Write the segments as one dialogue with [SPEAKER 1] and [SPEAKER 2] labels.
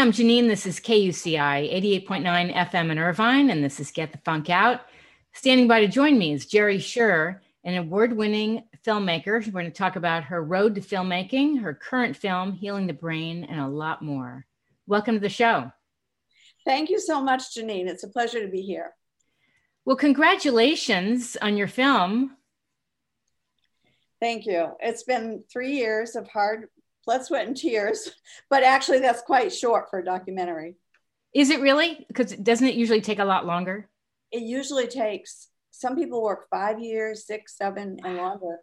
[SPEAKER 1] I'm Janine. This is KUCI 88.9 FM in Irvine, and this is Get the Funk Out. Standing by to join me is Jerri Sher, an award winning filmmaker. We're going to talk about her road to filmmaking, her current film, Healing the Brain, and a lot more. Welcome to the show.
[SPEAKER 2] Thank you so much, Janine. It's a pleasure to be here.
[SPEAKER 1] Well, congratulations on your film.
[SPEAKER 2] Thank you. It's been three years of hard blood, sweat, and tears, but actually, that's quite short for a documentary.
[SPEAKER 1] Is it really? Because doesn't it usually take a lot longer?
[SPEAKER 2] It usually takes, some people work five years, six, seven, and longer.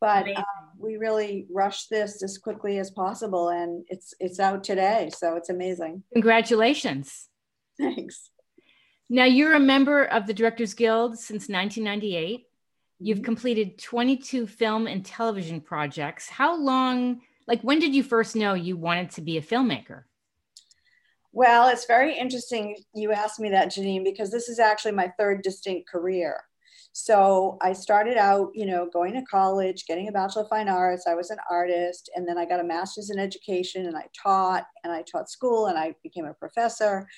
[SPEAKER 2] But um, we really rushed this as quickly as possible, and it's it's out today, so it's amazing.
[SPEAKER 1] Congratulations!
[SPEAKER 2] Thanks.
[SPEAKER 1] Now you're a member of the Directors Guild since 1998. You've mm-hmm. completed 22 film and television projects. How long, like, when did you first know you wanted to be a filmmaker?
[SPEAKER 2] Well, it's very interesting you asked me that, Janine, because this is actually my third distinct career. So I started out, you know, going to college, getting a Bachelor of Fine Arts. I was an artist, and then I got a master's in education, and I taught, and I taught school, and I became a professor.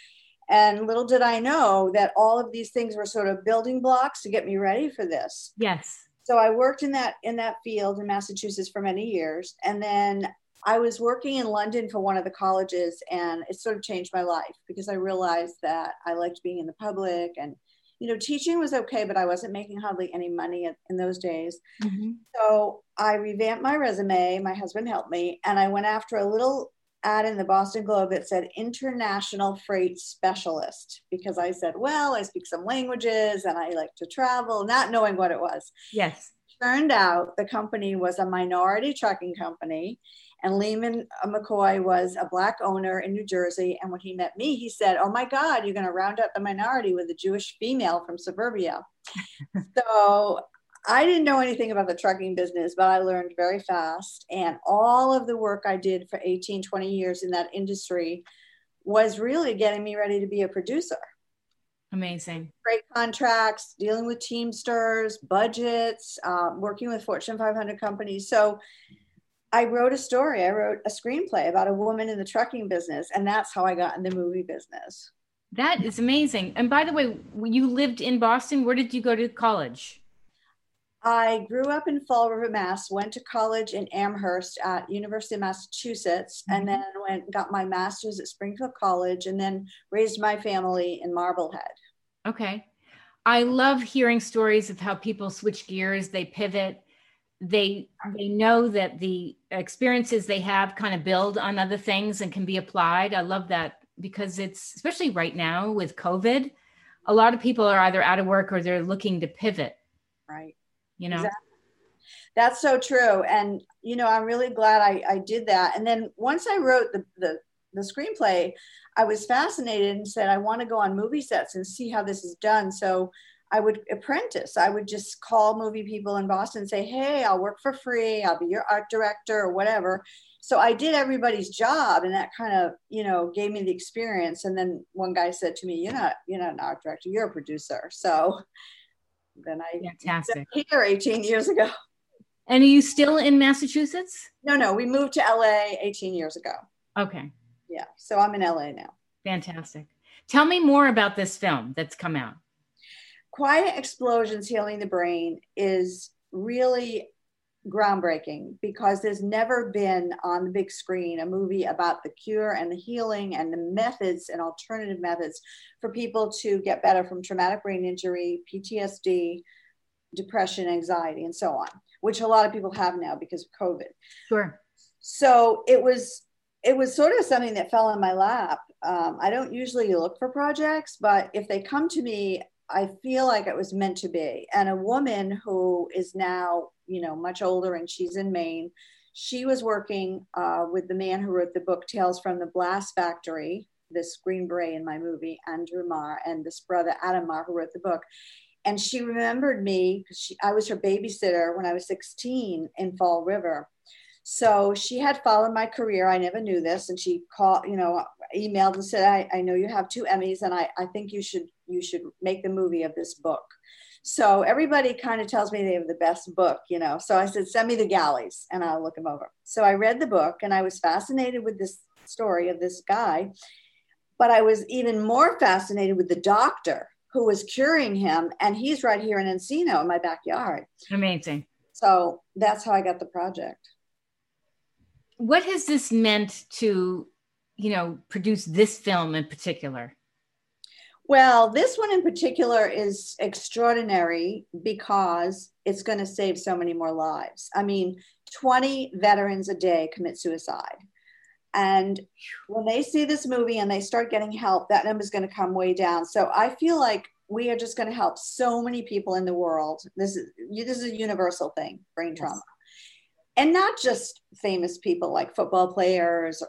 [SPEAKER 2] And little did I know that all of these things were sort of building blocks to get me ready for this.
[SPEAKER 1] Yes.
[SPEAKER 2] So I worked in that in that field in Massachusetts for many years, and then I was working in London for one of the colleges, and it sort of changed my life because I realized that I liked being in the public and you know teaching was okay but i wasn't making hardly any money in those days. Mm-hmm. so i revamped my resume. My husband helped me and i went after a little ad in the Boston Globe that said international freight specialist because I said, well, I speak some languages and I like to travel, not knowing what it was.
[SPEAKER 1] Yes.
[SPEAKER 2] Turned out the company was a minority trucking company and Lehman McCoy was a black owner in New Jersey. And when he met me, he said, Oh my God, you're going to round up the minority with a Jewish female from suburbia. so I didn't know anything about the trucking business, but I learned very fast. And all of the work I did for 18, 20 years in that industry was really getting me ready to be a producer.
[SPEAKER 1] Amazing.
[SPEAKER 2] Great contracts, dealing with Teamsters, budgets, uh, working with Fortune 500 companies. So I wrote a story. I wrote a screenplay about a woman in the trucking business, and that's how I got in the movie business.
[SPEAKER 1] That is amazing. And by the way, you lived in Boston. Where did you go to college?
[SPEAKER 2] I grew up in Fall River, Mass. Went to college in Amherst at University of Massachusetts, mm-hmm. and then went got my master's at Springfield College, and then raised my family in Marblehead.
[SPEAKER 1] Okay, I love hearing stories of how people switch gears, they pivot, they they know that the experiences they have kind of build on other things and can be applied. I love that because it's especially right now with COVID, a lot of people are either out of work or they're looking to pivot.
[SPEAKER 2] Right
[SPEAKER 1] you know exactly.
[SPEAKER 2] that's so true and you know i'm really glad i, I did that and then once i wrote the, the the screenplay i was fascinated and said i want to go on movie sets and see how this is done so i would apprentice i would just call movie people in boston and say hey i'll work for free i'll be your art director or whatever so i did everybody's job and that kind of you know gave me the experience and then one guy said to me you're not you're not an art director you're a producer so than I
[SPEAKER 1] Fantastic.
[SPEAKER 2] here 18 years ago.
[SPEAKER 1] And are you still in Massachusetts?
[SPEAKER 2] No, no, we moved to LA 18 years ago.
[SPEAKER 1] Okay.
[SPEAKER 2] Yeah, so I'm in LA now.
[SPEAKER 1] Fantastic. Tell me more about this film that's come out.
[SPEAKER 2] Quiet Explosions Healing the Brain is really groundbreaking because there's never been on the big screen a movie about the cure and the healing and the methods and alternative methods for people to get better from traumatic brain injury, PTSD, depression, anxiety, and so on, which a lot of people have now because of COVID.
[SPEAKER 1] Sure.
[SPEAKER 2] So it was it was sort of something that fell in my lap. Um, I don't usually look for projects, but if they come to me, I feel like it was meant to be. And a woman who is now you know, much older, and she's in Maine. She was working uh, with the man who wrote the book Tales from the Blast Factory, this Green Beret in my movie, Andrew Marr, and this brother Adam Marr who wrote the book. And she remembered me because I was her babysitter when I was 16 in Fall River. So she had followed my career. I never knew this. And she called, you know, emailed and said, I, I know you have two Emmys and I, I think you should you should make the movie of this book. So everybody kind of tells me they have the best book, you know. So I said, send me the galleys and I'll look them over. So I read the book and I was fascinated with this story of this guy. But I was even more fascinated with the doctor who was curing him, and he's right here in Encino in my backyard.
[SPEAKER 1] Amazing.
[SPEAKER 2] So that's how I got the project.
[SPEAKER 1] What has this meant to, you know, produce this film in particular?
[SPEAKER 2] Well, this one in particular is extraordinary because it's going to save so many more lives. I mean, 20 veterans a day commit suicide. And when they see this movie and they start getting help, that number is going to come way down. So I feel like we are just going to help so many people in the world. This is this is a universal thing, brain yes. trauma, and not just famous people like football players or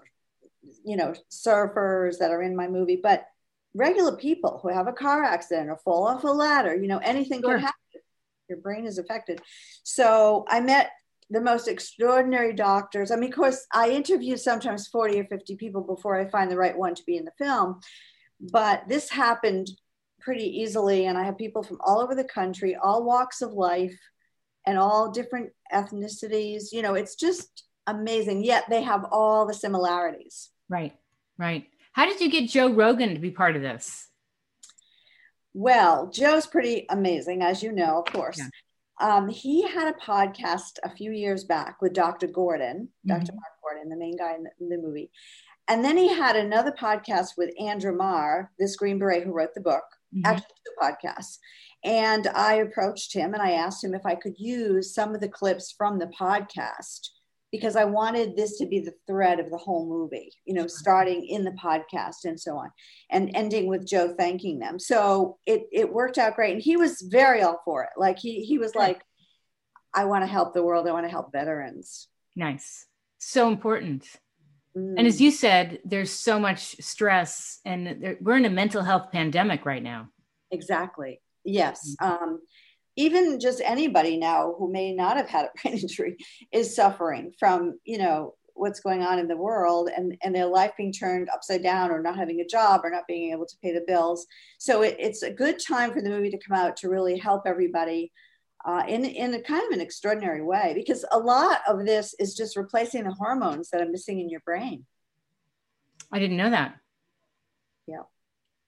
[SPEAKER 2] you know surfers that are in my movie, but regular people who have a car accident or fall off a ladder. You know, anything sure. could happen. Your brain is affected. So I met the most extraordinary doctors. I mean, of course, I interview sometimes 40 or 50 people before I find the right one to be in the film. But this happened pretty easily. And I have people from all over the country, all walks of life, and all different ethnicities. You know, it's just amazing. Yet they have all the similarities.
[SPEAKER 1] Right, right. How did you get Joe Rogan to be part of this?
[SPEAKER 2] Well, Joe's pretty amazing, as you know, of course. Yeah. Um, he had a podcast a few years back with Dr. Gordon, mm-hmm. Dr. Mark Gordon, the main guy in the, in the, movie. And then he had another podcast with Andrew Marr, this Green Beret who wrote the book, mm-hmm. actually two podcasts. And I approached him and I asked him if I could use some of the clips from the podcast because I wanted this to be the thread of the whole movie, you know, starting in the podcast and so on, and ending with Joe thanking them. So it it worked out great, and he was very all for it. Like he he was like, "I want to help the world. I want to help veterans."
[SPEAKER 1] Nice, so important. Mm. And as you said, there's so much stress, and there, we're in a mental health pandemic right now.
[SPEAKER 2] Exactly. Yes. Mm-hmm. Um, even just anybody now who may not have had a brain injury is suffering from you know what's going on in the world and, and their life being turned upside down or not having a job or not being able to pay the bills. So it, it's a good time for the movie to come out to really help everybody uh, in, in a kind of an extraordinary way because a lot of this is just replacing the hormones that are missing in your brain.
[SPEAKER 1] I didn't know that.
[SPEAKER 2] Yeah.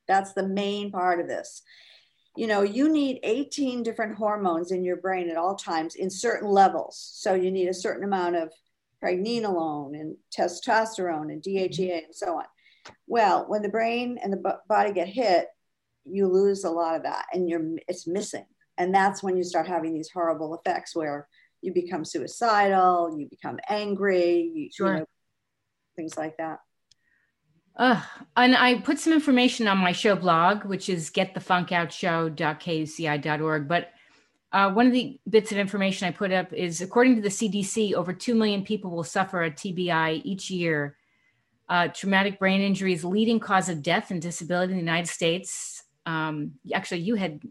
[SPEAKER 2] That's the main part of this you know, you need 18 different hormones in your brain at all times in certain levels. So you need a certain amount of pregnenolone and testosterone and DHEA mm-hmm. and so on. Well, when the brain and the body get hit, you lose a lot of that and you're it's missing. And that's when you start having these horrible effects where you become suicidal, you become angry, you, sure. you know, things like that.
[SPEAKER 1] And I put some information on my show blog, which is getthefunkoutshow.kuci.org. But uh, one of the bits of information I put up is according to the CDC, over 2 million people will suffer a TBI each year. Uh, traumatic brain injury is leading cause of death and disability in the United States. Um, actually, you had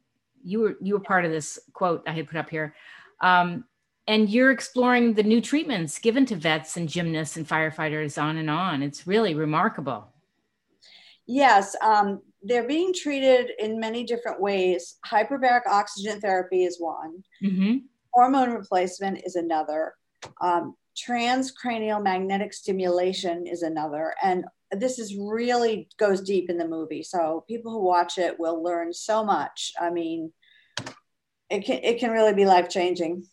[SPEAKER 1] you were you were part of this quote I had put up here. Um, and you're exploring the new treatments given to vets and gymnasts and firefighters on and on. It's really remarkable.
[SPEAKER 2] Yes, um, they're being treated in many different ways. Hyperbaric oxygen therapy is one. Mm-hmm. Hormone replacement is another. Um, transcranial magnetic stimulation is another. And this is really goes deep in the movie. So people who watch it will learn so much. I mean, it can it can really be life changing.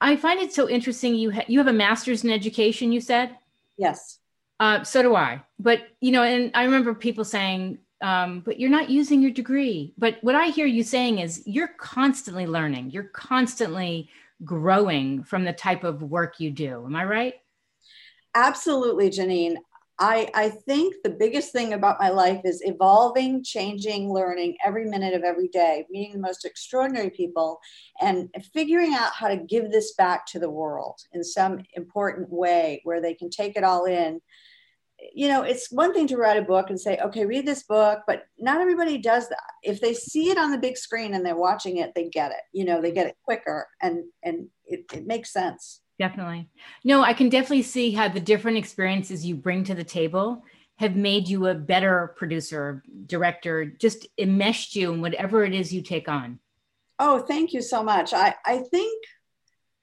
[SPEAKER 1] I find it so interesting. You ha- you have a master's in education. You said
[SPEAKER 2] yes.
[SPEAKER 1] Uh, so do I. But you know, and I remember people saying, um, "But you're not using your degree." But what I hear you saying is, you're constantly learning. You're constantly growing from the type of work you do. Am I right?
[SPEAKER 2] Absolutely, Janine. I, I think the biggest thing about my life is evolving, changing, learning every minute of every day, meeting the most extraordinary people, and figuring out how to give this back to the world in some important way where they can take it all in you know, it's one thing to write a book and say, okay, read this book, but not everybody does that. If they see it on the big screen and they're watching it, they get it. You know, they get it quicker and and it, it makes sense.
[SPEAKER 1] Definitely. No, I can definitely see how the different experiences you bring to the table have made you a better producer, director, just enmeshed you in whatever it is you take on.
[SPEAKER 2] Oh, thank you so much. I, I think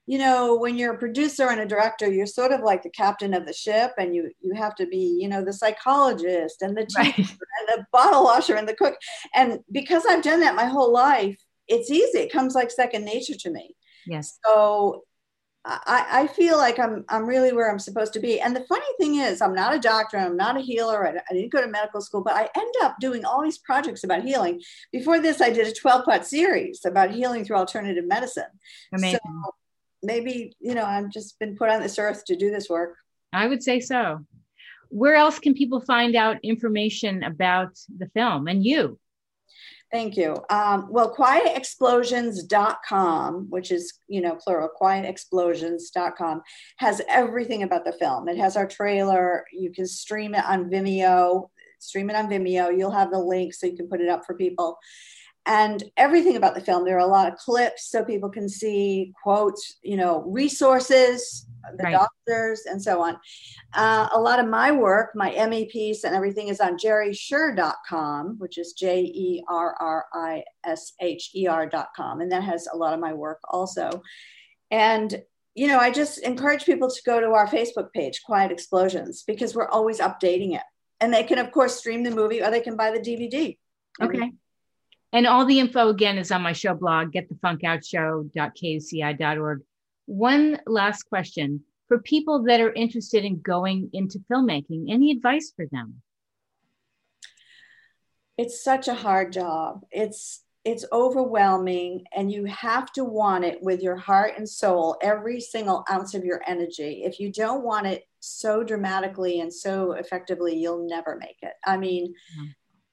[SPEAKER 2] you know when you're a producer and a director you're sort of like the captain of the ship and you you have to be you know the psychologist and the right. and the bottle washer and the cook and because i've done that my whole life it's easy it comes like second nature to me
[SPEAKER 1] yes
[SPEAKER 2] so I, I feel like I'm I'm really where I'm supposed to be. And the funny thing is, I'm not a doctor, I'm not a healer, I, I didn't go to medical school, but I end up doing all these projects about healing. Before this, I did a 12 part series about healing through alternative medicine. Amazing. So maybe you know i've just been put on this earth to do this work
[SPEAKER 1] i would say so where else can people find out information about the film and you
[SPEAKER 2] thank you. Um, well quietexplosions.com which is you know plural quietexplosions.com has everything about the film. It has our trailer. You can stream it on vimeo. Stream it on vimeo. You'll have the link so you can put it up for people and everything about the film. There are a lot of clips so people can see quotes, you know, resources, the right. doctors, and so on. Uh, a lot of my work, my ME piece, and everything is on jerrisher.com, which is J E R R I S H E R.com. And that has a lot of my work also. And you know, I just encourage people to go to our Facebook page, Quiet Explosions, because we're always updating it. And they can, of course, stream the movie or they can buy the DVD.
[SPEAKER 1] Okay. And all the info again is on my show blog, getthefunkoutshow.kuci.org. One last question for people that are interested in going into filmmaking, any advice for them?
[SPEAKER 2] It's such a hard job. It's it's overwhelming and you have to want it with your heart and soul every single ounce of your energy if you don't want it so dramatically and so effectively you'll never make it i mean yeah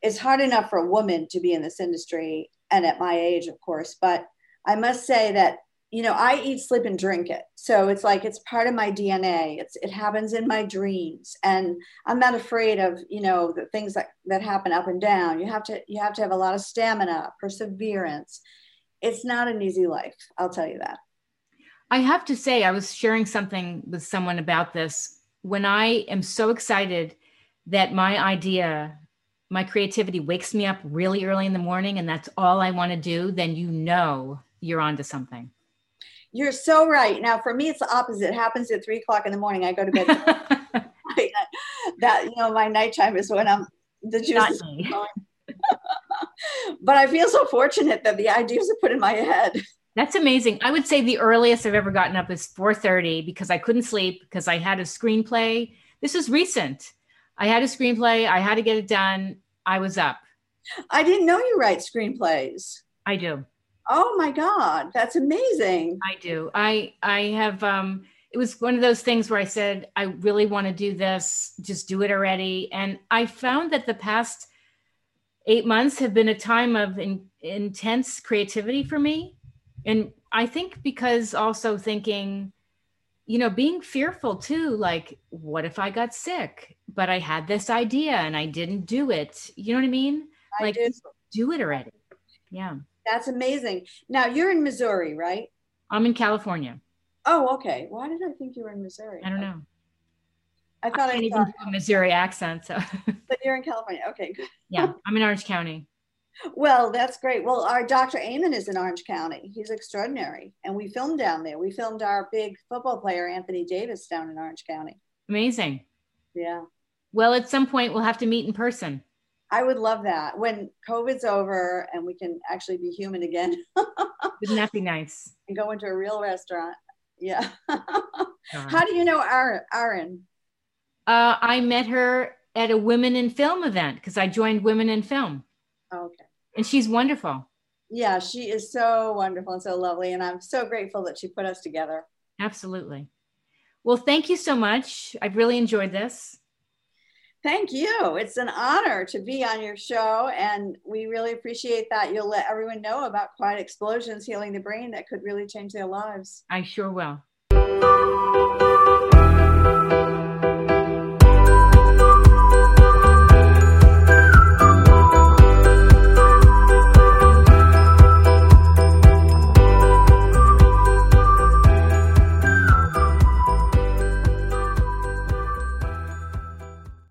[SPEAKER 2] it's hard enough for a woman to be in this industry and at my age of course but i must say that you know i eat sleep and drink it. So it's like it's part of my dna it's it happens in my dreams. And i'm not afraid of you know the things that that happen up and down. You have to you have to have a lot of stamina perseverance. It's not an easy life i'll tell you that.
[SPEAKER 1] I have to say i was sharing something with someone about this. When i am so excited that my idea my creativity wakes me up really early in the morning and that's all I want to do, then you know you're onto something.
[SPEAKER 2] You're so right. Now, for me, it's the opposite. It happens at three o'clock in the morning. I go to bed. that, you know, my nighttime is when I'm the juice but I feel so fortunate that the ideas are put in my head.
[SPEAKER 1] That's amazing. I would say the earliest I've ever gotten up is 4:30 because I couldn't sleep because I had a screenplay. This is recent. I had a screenplay. I had to get it done. I was up.
[SPEAKER 2] I didn't know you write screenplays.
[SPEAKER 1] I do.
[SPEAKER 2] Oh my God, that's amazing.
[SPEAKER 1] I do. I I have um it was one of those things where I said, I really want to do this, just do it already. And I found that the past eight months have been a time of in, intense creativity for me. And I think because also thinking, you know, being fearful too, like, what if I got sick? But I had this idea and I didn't do it. You know what I mean? I like, do. do it already. Yeah.
[SPEAKER 2] That's amazing. Now you're in Missouri, right?
[SPEAKER 1] I'm in California.
[SPEAKER 2] Oh, okay. Why did I think you were in Missouri?
[SPEAKER 1] I don't know.
[SPEAKER 2] I thought
[SPEAKER 1] I, even do a Missouri accent. So,
[SPEAKER 2] but you're in California. Okay, good.
[SPEAKER 1] yeah, I'm in Orange County.
[SPEAKER 2] Well, that's great. Well, our Dr. Amen is in Orange County. He's extraordinary. And we filmed down there. We filmed our big football player, Anthony Davis, down in Orange County.
[SPEAKER 1] Amazing.
[SPEAKER 2] Yeah.
[SPEAKER 1] Well, at some point, we'll have to meet in person.
[SPEAKER 2] I would love that when COVID's over and we can actually be human again.
[SPEAKER 1] Wouldn't that be nice?
[SPEAKER 2] And go into a real restaurant. Yeah. How do you know Aaron?
[SPEAKER 1] Uh, I met her at a Women in Film event because I joined Women in Film.
[SPEAKER 2] Okay.
[SPEAKER 1] And she's wonderful.
[SPEAKER 2] Yeah, she is so wonderful and so lovely. And I'm so grateful that she put us together.
[SPEAKER 1] Absolutely. Well, thank you so much. I've really enjoyed this.
[SPEAKER 2] Thank you. It's an honor to be on your show. And we really appreciate that you'll let everyone know about quiet explosions healing the brain that could really change their lives.
[SPEAKER 1] I sure will.